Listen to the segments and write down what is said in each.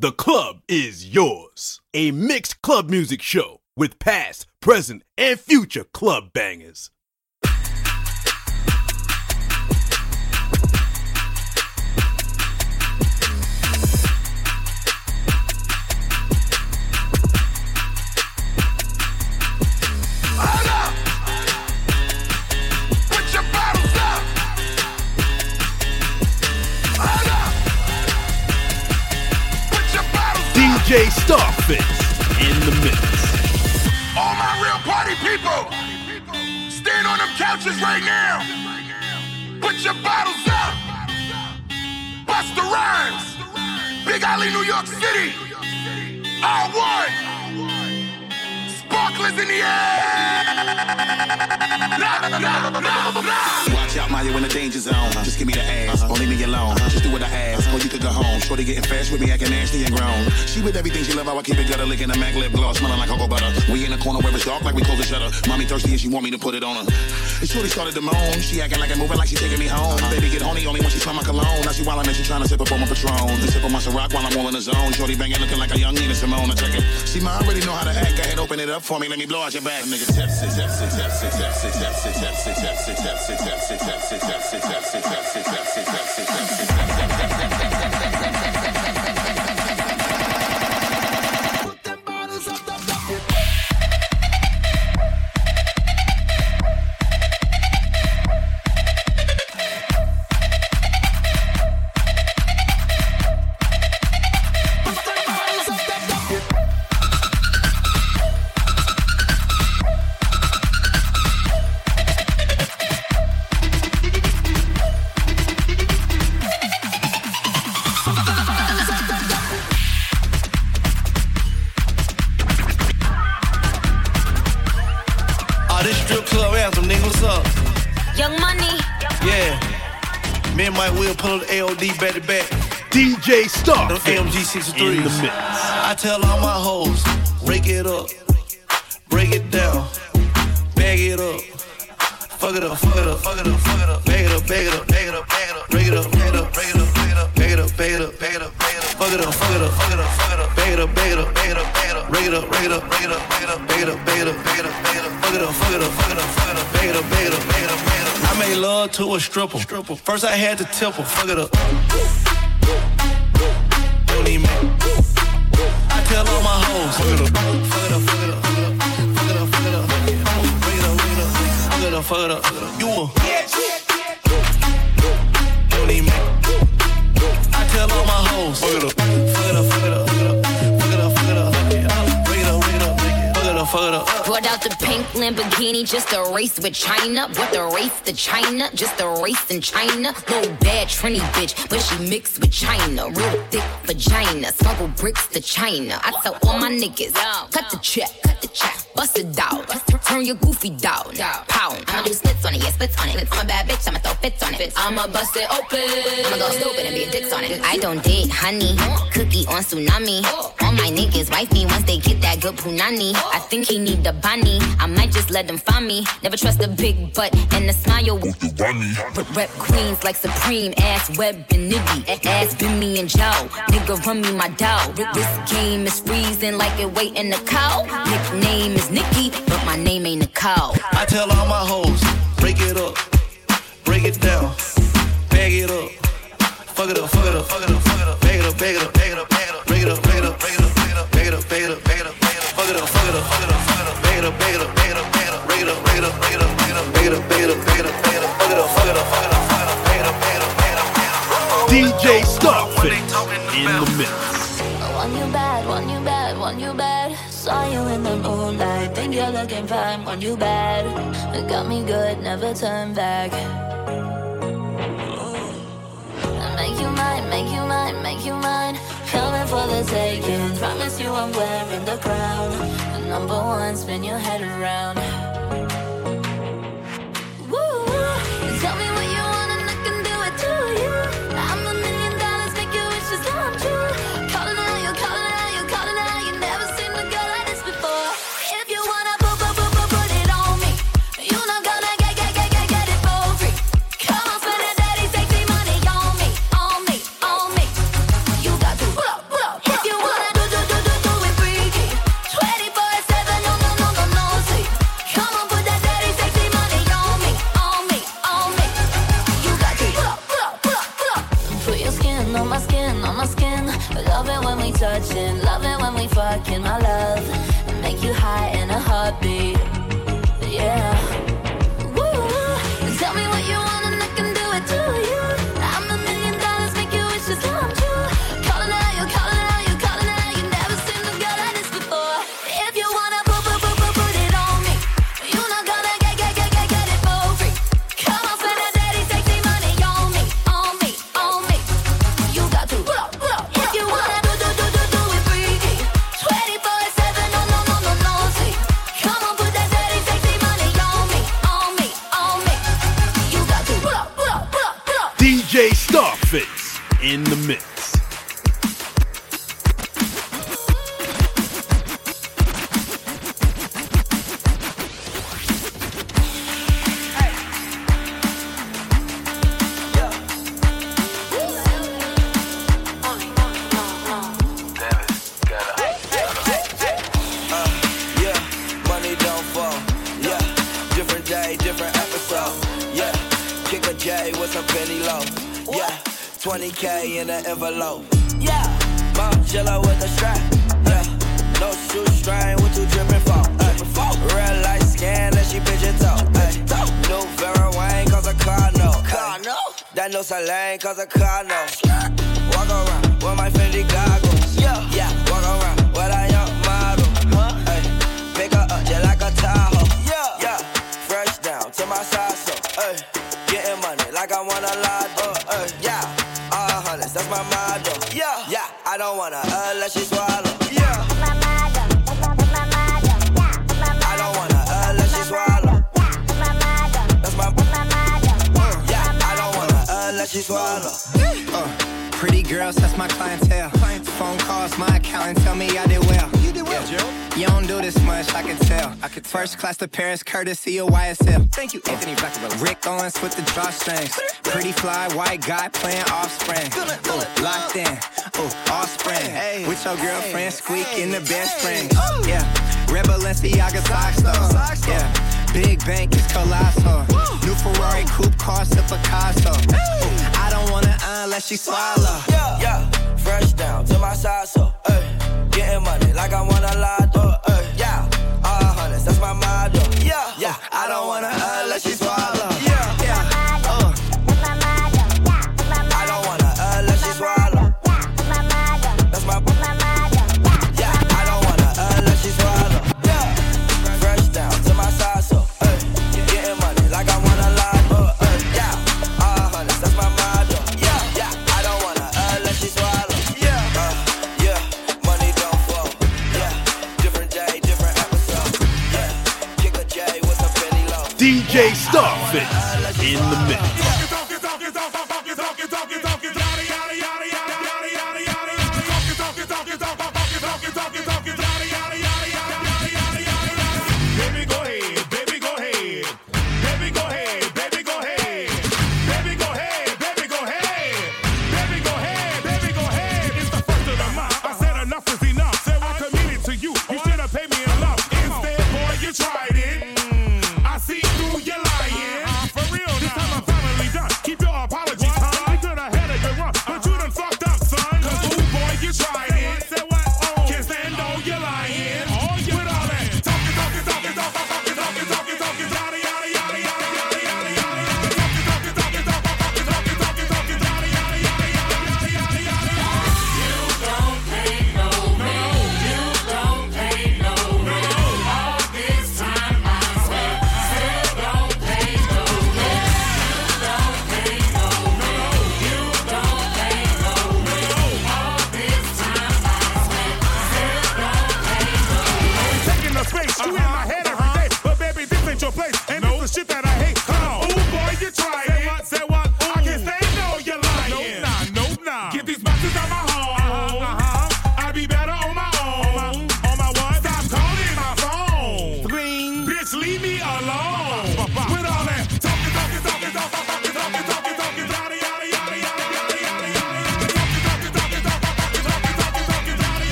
the club is yours. A mixed club music show with past, present, and future club bangers. DJ Starfish in the mix. All my real party people, stand on them couches right now. Put your bottles up. Busta Rhymes. Big Alley, New York City. All one. Sparklers in the air. Nah, nah, nah, Watch in the danger zone. Just give me the ass, or leave me alone. Just do what I ask, or you could go home. Shorty getting fast with me, acting nasty and grown. She with everything she love, how I keep it gutter, licking the Mac lip gloss, smelling like cocoa butter. We in the corner where it's dark, like we close the shutter. Mommy thirsty and she want me to put it on her. And Shorty started to moan. She acting like I'm moving, like she taking me home. Baby get horny only when she smell my cologne. Now she wildin' and she trying to sip up on my Patron. And sip on my Ciroc while I'm all in the zone. Shorty banging, looking like a young Nina Simone. I check it. See, ma, I already know how to act. Go ahead, open it up for me. Let me blow out your back, nigga. Tipsy, sit down, sit down, sit down, sit down, sit down, sit down, sit down, sit down. Up the back. DJ Them Starfish AMG in the mix. I tell all my hoes, break it up, break it down, bag it up. Fuck it up, fuck it up, fuck it up, fuck it up, bag it up, bag it up, bag it up, bag it up, break it up, bag it up, break it up, bag it up, bag it up, bag it up, bag it up, bag it up, fuck it up, fuck it up, fuck it up, fuck it up, bag it up, bag it up, bag it up, bag it up, break it up, break it up, break it up, bag it up, bag it up, bag it up, bag it up, bag it up, fuck it up, fuck it up, fuck it up, fuck it up, bag it up, bag it up, bag it up, bag it up. I made love to a stripper. First I had to tip her, fuck it up. Don't even make I tell all my hoes, fuck it up, fuck it up, fuck it up, fuck it up, fuck it up, fuck it up, fuck it up, fuck it up, fuck it up, fuck it up. You a Lamborghini just a race with China. What the race to China? Just a race in China. Little bad Trini bitch, but she mixed with China. Real thick vagina. Smuggle bricks to China. I tell all my niggas, cut the check, cut the check. Bust it down. Turn your goofy down. Pound. I'ma do splits on it, yeah, splits on it. I'm a bad bitch, I'ma throw fits on it. I'ma bust it open. I'ma go stupid and be a dicks on it. I don't date honey. Cookie on tsunami. All my niggas wife me once they get that good punani. I think he need the bunny. I might just let him find me. Never trust a big butt and a smile. Rep, rep queens like Supreme, ass web and niggy. Ass been me and Joe. Nigga run me my dough. This game is freezing like it waiting to cow. Nickname is Nikki, but my name ain't Nicole. I tell all my hoes, break it up, break it down, bag it up, fuck it up, fuck it up, fuck it up, fuck it up, bag it up, bag it up, bag it up, bag it up, break it up, break it up, break it up, break it up, bag it up, bag it up, bag it up, bag it up, fuck it up, fuck it up, fuck it up, fuck it up, bag it up, bag it up, bag it up, bag it up, break it up, break it up, break it up, break it up, bag it up, bag it up, bag it up, bag it up, fuck it up, fuck it up, fuck it up, fuck it up, bag it up, bag it up, bag it up, bag it up. DJ Starfish in the mix. Want you bad, want you bad, want you bad. Saw you in the moonlight, think you're looking fine. Want you bad, it got me good, never turn back. Make you mine, make you mine, make you mine. Coming for the taking. Promise you I'm wearing the crown. The number one, spin your head around. just a lane, cause I car no. Walk around with my Fendi goggles. Yeah, yeah. Walk around with a young model. Huh? Hey, pick her up just like a Tahoe. Yeah, yeah. Fresh down to my side, so hey, getting money like I wanna lot. Uh, uh. yeah. All hundreds, that's my motto. Yeah, yeah. I don't wanna. Uh, swallow. Uh, pretty girls, that's my clientele. Phone calls, my accountant tell me I did well. You did well, yeah. You don't do this much, I can tell. I could first class to Paris, courtesy of YSL. Thank you, Anthony Vaccarello. Rick Owens with the drawstrings. Pretty fly white guy playing offspring. Ooh, locked in, oh, offspring. Hey, with your girlfriend, squeaking the best friend. Yeah, Red Balenciaga socks though. Yeah. Big bank is colossal. Woo. New Ferrari coupe costs a Picasso. Hey. I don't wanna unless she swallow. Yeah, yeah. Fresh down to my side, so, hey. Getting money like I wanna lie it.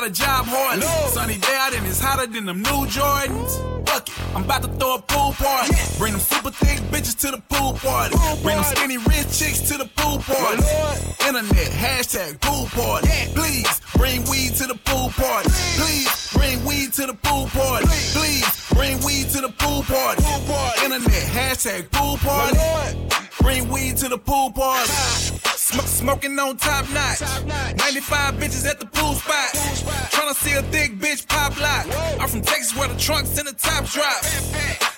Got a job hardly. Sunny day out and it's hotter than them new Jordans. Fuck it, I'm about to throw a pool party. Bring them super thick bitches to the pool party. Bring them skinny rich chicks to the pool party. Internet, hashtag pool party. Please, bring weed to the pool party. Please, bring weed to the pool party. Please, bring weed to the pool party. Internet, hashtag pool party. Bring weed to the pool party. Sm- smoking on top notch. 95 bitches at the pool spot. Tryna see a thick bitch pop lock. I'm from Texas where the trunks and the top drop.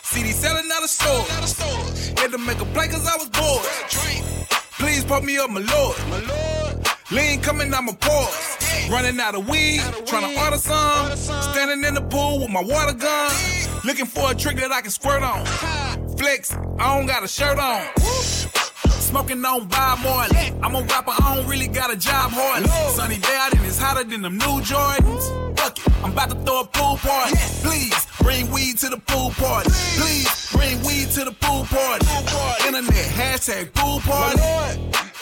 CD selling out of stores. Had to make a play cause I was bored. Please put me up, my lord. My lord. Lean coming out my pores. Running out of weed, trying to order some. Standing in the pool with my water gun. Looking for a trick that I can squirt on. Flex, I don't got a shirt on. Smoking on Bob Marley. I'm a rapper, I don't really got a job hardly. Sunny day out and it's hotter than them new Jordans. Fuck it, I'm about to throw a pool party. Please, bring weed to the pool party. Please, bring weed to the pool party. Internet, hashtag pool party.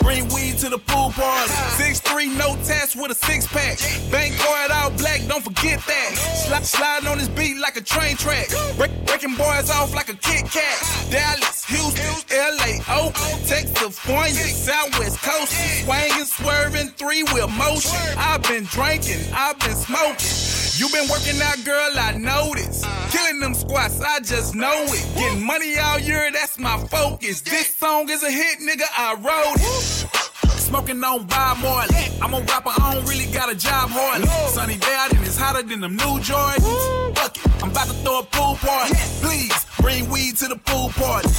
Bring weed to the pool party. Six three, no test with a six pack. Bank card out black, don't forget that. Slide, slide on this beat like a train track. Break, breaking boys off like a Kit Kat. Dallas, Houston, LA, Oakland, Texas, California, Southwest Coast. Swinging, swerving, three wheel motion. I've been drinking, I've been smoking. You been working out, girl, I noticed. Killing them squats, I just know it. Getting money all year, that's my focus. This song is a hit, nigga, I wrote it. Smoking on Bob Marley. I'm a rapper, I don't really got a job hardly. Sunny day out and it's hotter than them new Jordans. Fuck it, I'm about to throw a pool party. Please, bring weed to the pool party.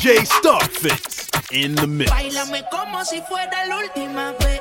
DJ Starface in the mix. Bailame como si fuera la última vez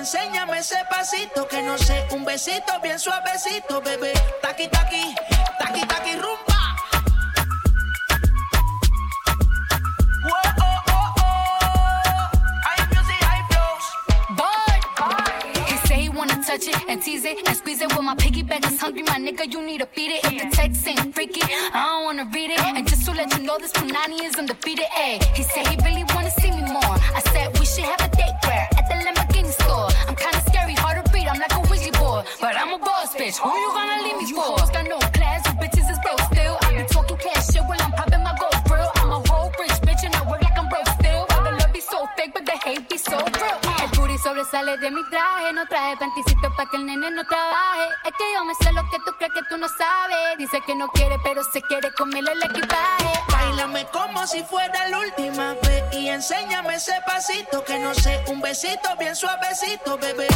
Enséñame ese pasito que no sé, un besito bien suavecito, bebé. Taqui taqui, taqui taqui touch it and tease it and squeeze it. Well, my piggyback is hungry, my nigga. You need to feed it. If the text ain't freaky, I don't wanna read it. And just to let you know, this Punani is undefeated. Ayy, he said he really wanna see me more. I said we should have a but I'm a boss bitch. Who you gonna leave me for? Got no class, you bitches is broke still. I be talking cash shit while I'm popping my gold grill. I'm a whole rich bitch and I work like I'm broke still. Why the love be so fake, but the hate be so real. El booty sobresale de mi traje, no traje panticito pa' que el nene no trabaje. Es que yo me sé lo que tú crees que tú no sabes. Dice que no quiere, pero se quiere comerle el equipaje. Bailame como si fuera la última vez y enséñame ese pasito que no sé, un besito bien suavecito, bebé.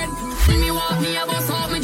Sheet. When me walk me, I bust off my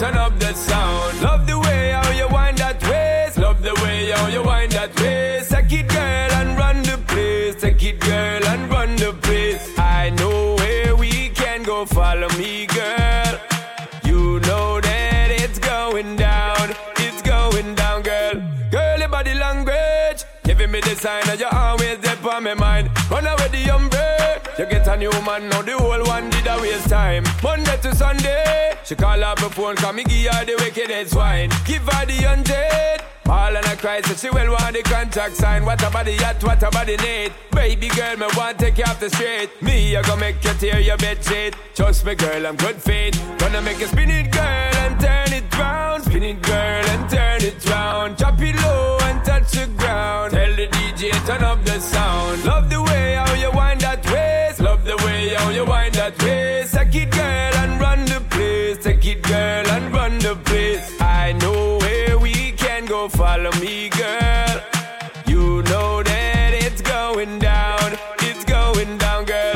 turn up the sound. Love the way how you wind that waist. Love the way how you wind that waist. Take it, girl, and run the place. Take it, girl, and run the place. I know where we can go. Follow me, girl. You know that it's going down. It's going down, girl. Girl, your body language. Giving me the sign that you're always there on my mind. Run away the umbrella. You get a new man, now the whole one time. Monday to Sunday. She call up my phone, call me give her the wickedest wine. Give her the undead. All and I cry, so she will want the contract sign. What about the yacht, what about the need? Baby girl, me want take you off the street. Me, I gonna make you tear your bed sheet. Trust me, girl, I'm good feet. Gonna make you spin it, girl, and turn it round. Spin it, girl, and turn it round. Drop it low and touch the ground. Tell the DJ, turn up the sound. Love the way how you wind that waist. Love the way how you wind that. Take it, girl, and run the place. Take it, girl, and run the place. I know where we can go. Follow me, girl. You know that it's going down. It's going down, girl.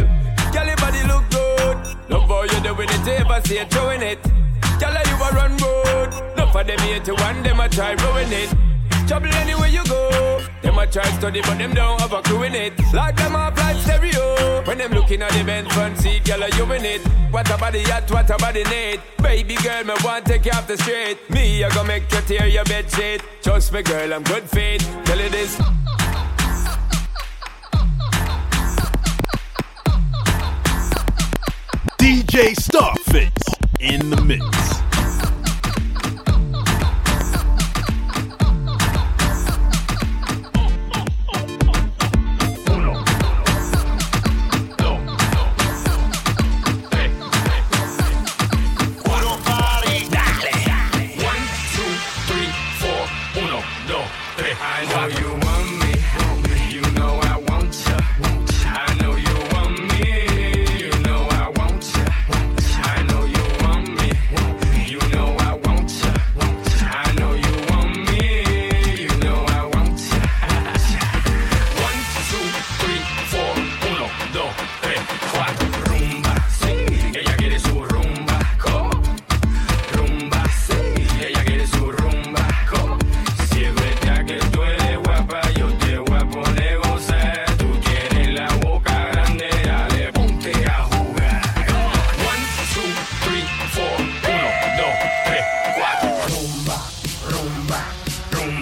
Girl, your body look good. Love how you're doing it, ever see you throwing it. Girl, you a run road. Enough of them here to one, them a try ruin it. Trouble anywhere you go. Try study, but them don't have a clue in it. Like them off like stereo. When them looking at the Benz front seat, girl, you in it. What about the yacht, what about the need? Baby girl, me want take you off the street. Me, I gonna make you tear your bed sheet. Trust me, girl, I'm good fit. Tell you this. DJ Starface in the mix.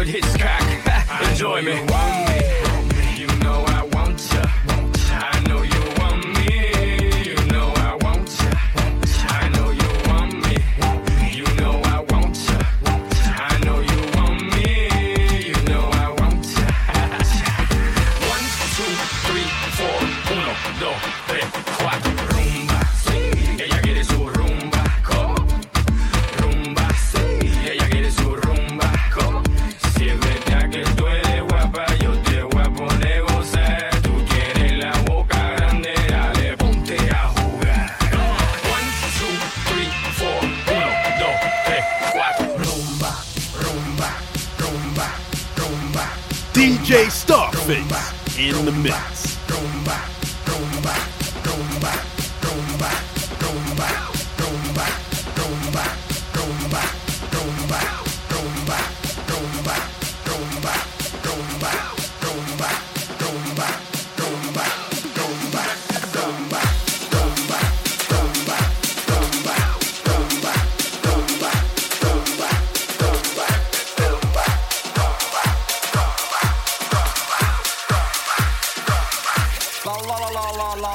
Enjoy me. You know I want ya. I know you want me. You know I want ya. I know you want me. You know I want ya. I know you want me. You know I want ya. One, two, three, four. Uno, dos, tres, cuatro. DJ Starface in the mix.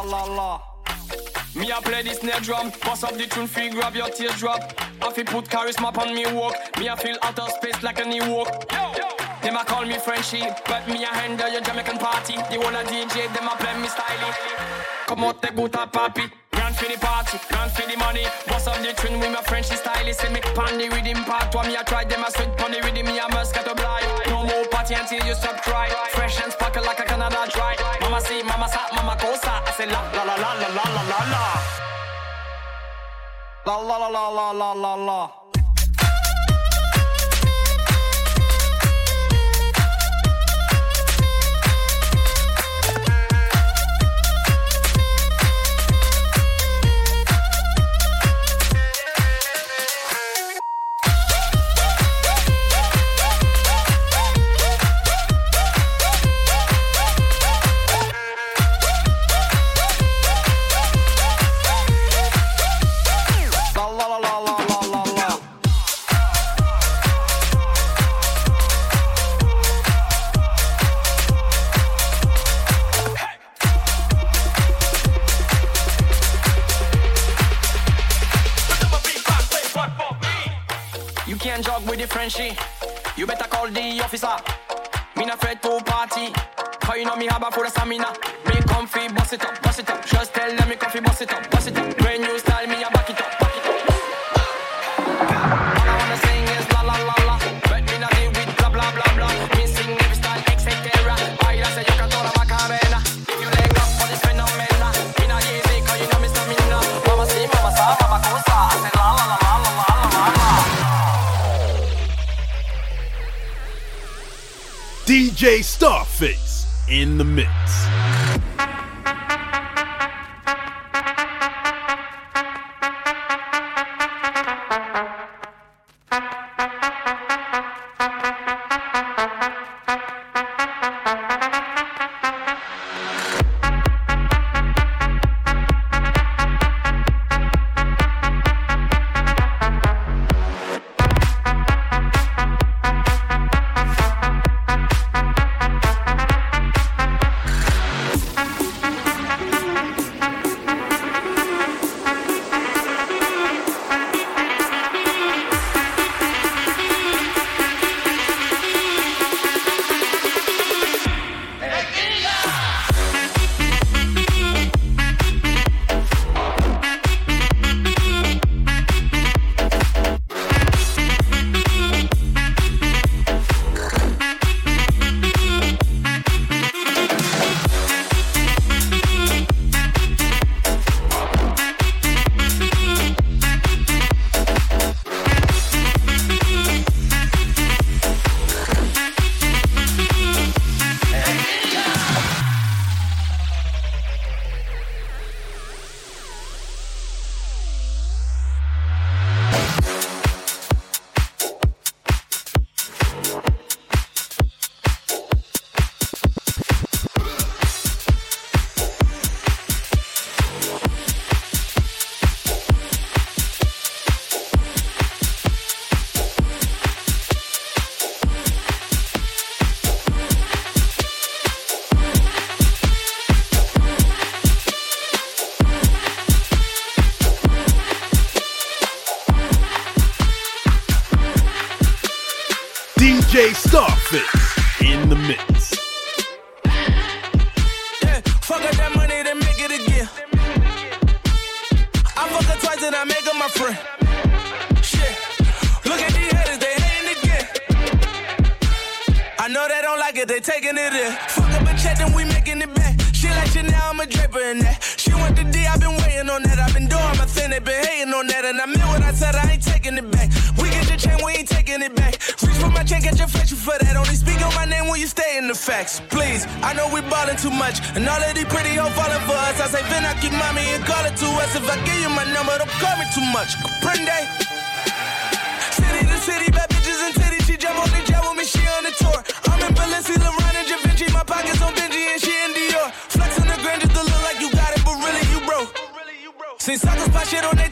La la. Me a play this snare drum, bust up the tune, free grab your teardrop. I feel put charisma on me walk. Me a feel out of space like a new walk. Them a call me Frenchie, but me a handle your Jamaican party. The one a DJ, them a play me styling. Come out the a papi. Grand for the party, grand for the money. Bust up the tune with my Frenchy stylist. See me pan the rhythm part. One me a try them a sweat pon the rhythm. Me a must get a blind. No more party until you stop cry. Fresh and sparkle like a Canada dry. Mama see, mama sa, mama cosa. I say la la la la la la la la. La la la la la la la la. La DJ Starface in the mix. DJ Starface in the mix. Yeah, fuck up that money, then make it again. I fuck her twice and I make her my friend. Shit, look at these haters, they hating again. I know they don't like it, they taking it in. Fuck up a check, then we making it back. She like you now, I'm a draper in that. She want the D, I've been waiting on that. I've been doing my thing, they been hating on that. And I meant what I said, I ain't taking it back. We chain, we ain't taking it back. Reach for my chain, get your face for that. Only speak on my name when you stay in the facts. Please, I know we ballin' too much. And all of these pretty hoes falling for us. I say, Vin, I keep mommy and call it to us. If I give you my number, don't call me too much. Comprende? City to city, bad bitches and titties. She jump on the jet with me, she on the tour. I'm in Balenci, LeBron and Da Vinci. My pockets on Benji and she in Dior. Flex on the grand just to look like you got it, but really you broke. Seen suckers pop shit on their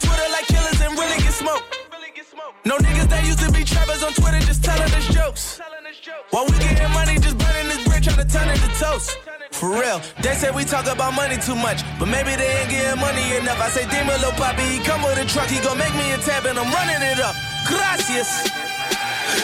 For real, they say we talk about money too much, but maybe they ain't getting money enough. I say, Demon, little poppy, he come with a truck, he gon' make me a tab, and I'm running it up. Gracias.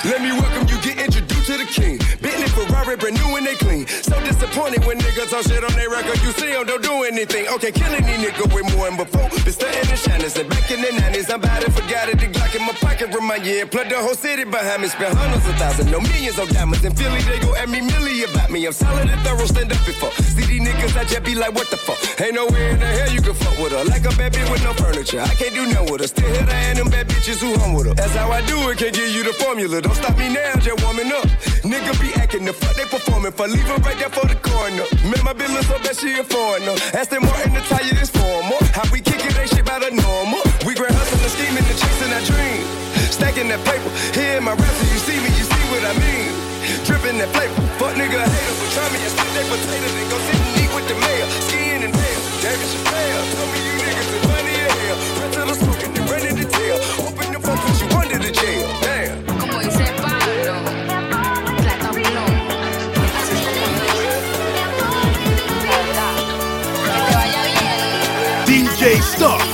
Let me welcome you, get introduced to the king. Bentley, Ferrari, brand new and they clean. So disappointed when niggas talk shit on their record. You see them, don't do anything. Okay, killing these niggas with more than before. Been stunting and shining, and back in the 90s. I'm about to forget it. The Glock in my pocket remind you. And plug the whole city behind me. Spend hundreds of thousands, no millions of diamonds. In Philly, they go at me milli about me. I'm solid and thorough, stand up before. See these niggas, I just be like, what the fuck? Ain't nowhere in the hell you can fuck with her. Like a bad bitch with no furniture. I can't do nothing with her. Still hit her and them bad bitches who hung with her. That's how I do it, can't give you the formula. Don't stop me now, just warming up. Nigga be acting the fuck they performing for. Leave right there for the corner. Man, my look so bad, she a foreigner. Aston Martin, the tire is formal. How we kick that shit about a normal. We grand hustling, the scheming, the chasing our dream. Stacking that paper, here in my rap, so you see me, you see what I mean. Dripping that flavor, fuck nigga hater, but try me and stick that potato, then go sit and eat with the mayor. Skiing and tail, David Chappelle, told me you niggas is funny as hell. Run to the smoking,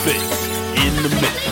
In the mix.